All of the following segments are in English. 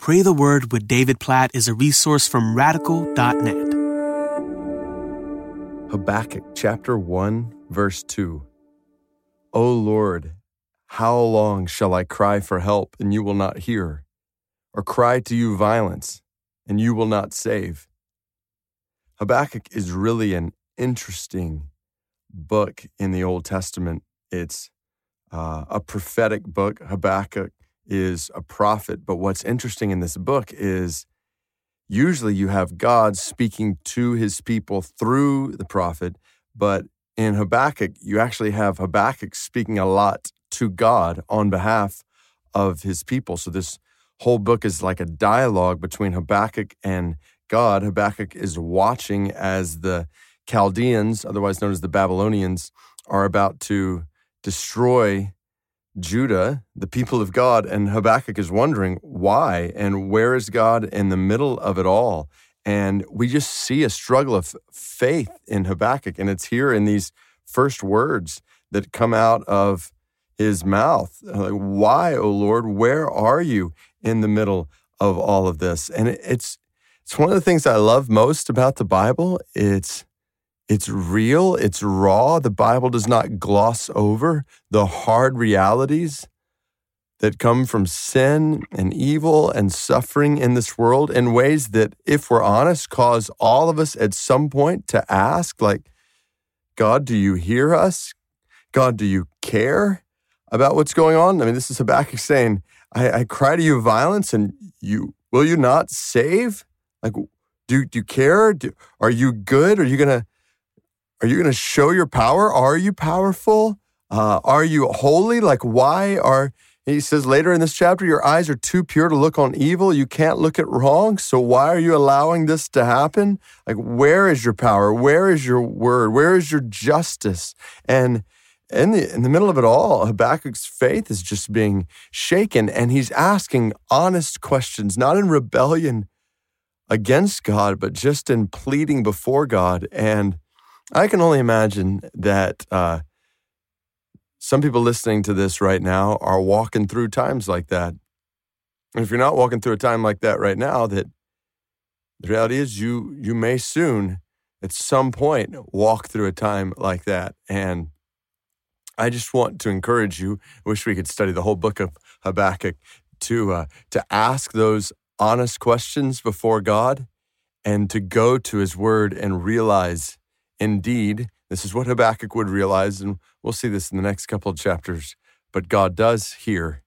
Pray the Word with David Platt is a resource from radical.net. Habakkuk chapter 1, verse 2. O Lord, how long shall I cry for help and you will not hear, or cry to you violence and you will not save? Habakkuk is really an interesting book in the Old Testament. It's uh, a prophetic book. Habakkuk is a prophet. But what's interesting in this book is usually you have God speaking to his people through the prophet, but in Habakkuk, you actually have Habakkuk speaking a lot to God on behalf of his people. So this whole book is like a dialogue between Habakkuk and God. Habakkuk is watching as the Chaldeans, otherwise known as the Babylonians, are about to destroy Judah, the people of God, and Habakkuk is wondering why and where is God in the middle of it all. And we just see a struggle of faith in Habakkuk. And it's here in these first words that come out of his mouth. Like, why, O Lord, where are you in the middle of all of this? And it's it's one of the things I love most about the Bible. It's it's real, it's raw. The Bible does not gloss over the hard realities that come from sin and evil and suffering in this world in ways that, if we're honest, cause all of us at some point to ask, like, God, do you hear us? God, do you care about what's going on? I mean, this is Habakkuk saying, I, I cry to you violence and you will you not save? Like, do, do you care? Do, are you good? Are you going to are you going to show your power? Are you powerful? Uh, are you holy? Like, why are, he says later in this chapter, your eyes are too pure to look on evil. You can't look at wrong. So, why are you allowing this to happen? Like, where is your power? Where is your word? Where is your justice? And in the, in the middle of it all, Habakkuk's faith is just being shaken, and he's asking honest questions, not in rebellion against God, but just in pleading before God. And I can only imagine that uh, some people listening to this right now are walking through times like that. And if you're not walking through a time like that right now, that the reality is you you may soon at some point walk through a time like that. And I just want to encourage you. I wish we could study the whole book of Habakkuk to uh, to ask those honest questions before God and to go to His Word and realize Indeed, this is what Habakkuk would realize, and we'll see this in the next couple of chapters. But God does hear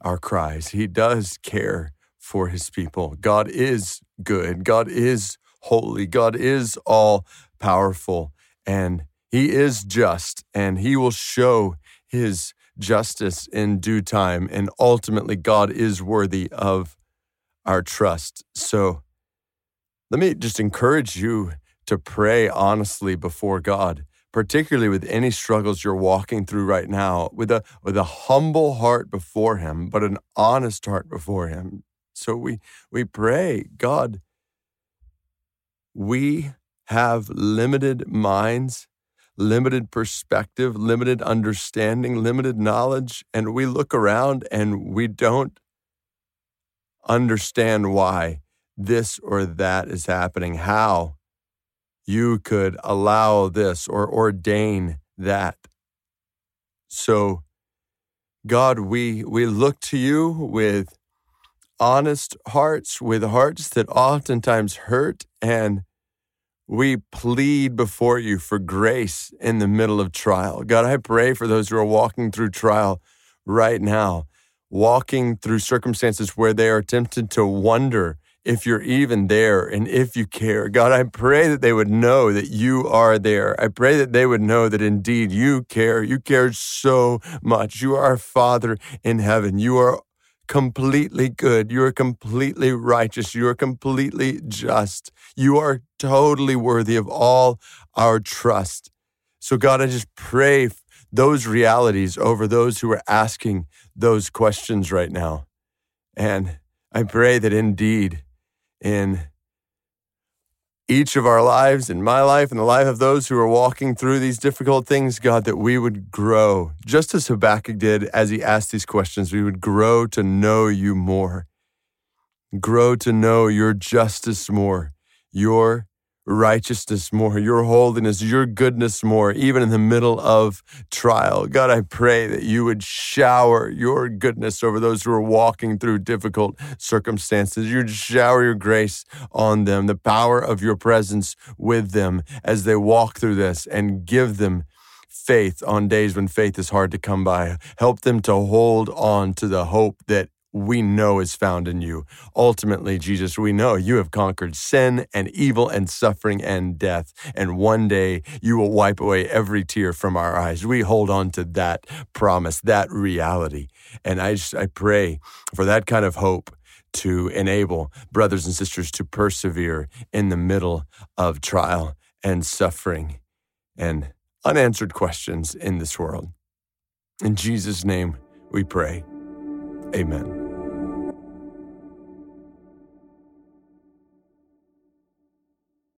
our cries, He does care for His people. God is good, God is holy, God is all powerful, and He is just, and He will show His justice in due time. And ultimately, God is worthy of our trust. So let me just encourage you to pray honestly before God, particularly with any struggles you're walking through right now, with a with a humble heart before him, but an honest heart before him. So we we pray, God, we have limited minds, limited perspective, limited understanding, limited knowledge, and we look around and we don't understand why this or that is happening, how you could allow this or ordain that. So, God, we, we look to you with honest hearts, with hearts that oftentimes hurt, and we plead before you for grace in the middle of trial. God, I pray for those who are walking through trial right now, walking through circumstances where they are tempted to wonder if you're even there and if you care. God, I pray that they would know that you are there. I pray that they would know that indeed you care. You care so much. You are Father in heaven. You are completely good. You are completely righteous. You are completely just. You are totally worthy of all our trust. So, God, I just pray those realities over those who are asking those questions right now. And I pray that indeed in each of our lives, in my life, in the life of those who are walking through these difficult things, God, that we would grow, just as Habakkuk did as he asked these questions, we would grow to know you more. grow to know your justice more, your righteousness more, your holiness, your goodness more, even in the middle of trial. God, I pray that you would shower your goodness over those who are walking through difficult circumstances. You'd shower your grace on them, the power of your presence with them as they walk through this and give them faith on days when faith is hard to come by. Help them to hold on to the hope that we know is found in you. Ultimately, Jesus, we know you have conquered sin and evil and suffering and death. And one day you will wipe away every tear from our eyes. We hold on to that promise, that reality. And I just, I pray for that kind of hope to enable brothers and sisters to persevere in the middle of trial and suffering and unanswered questions in this world. In Jesus' name we pray. Amen.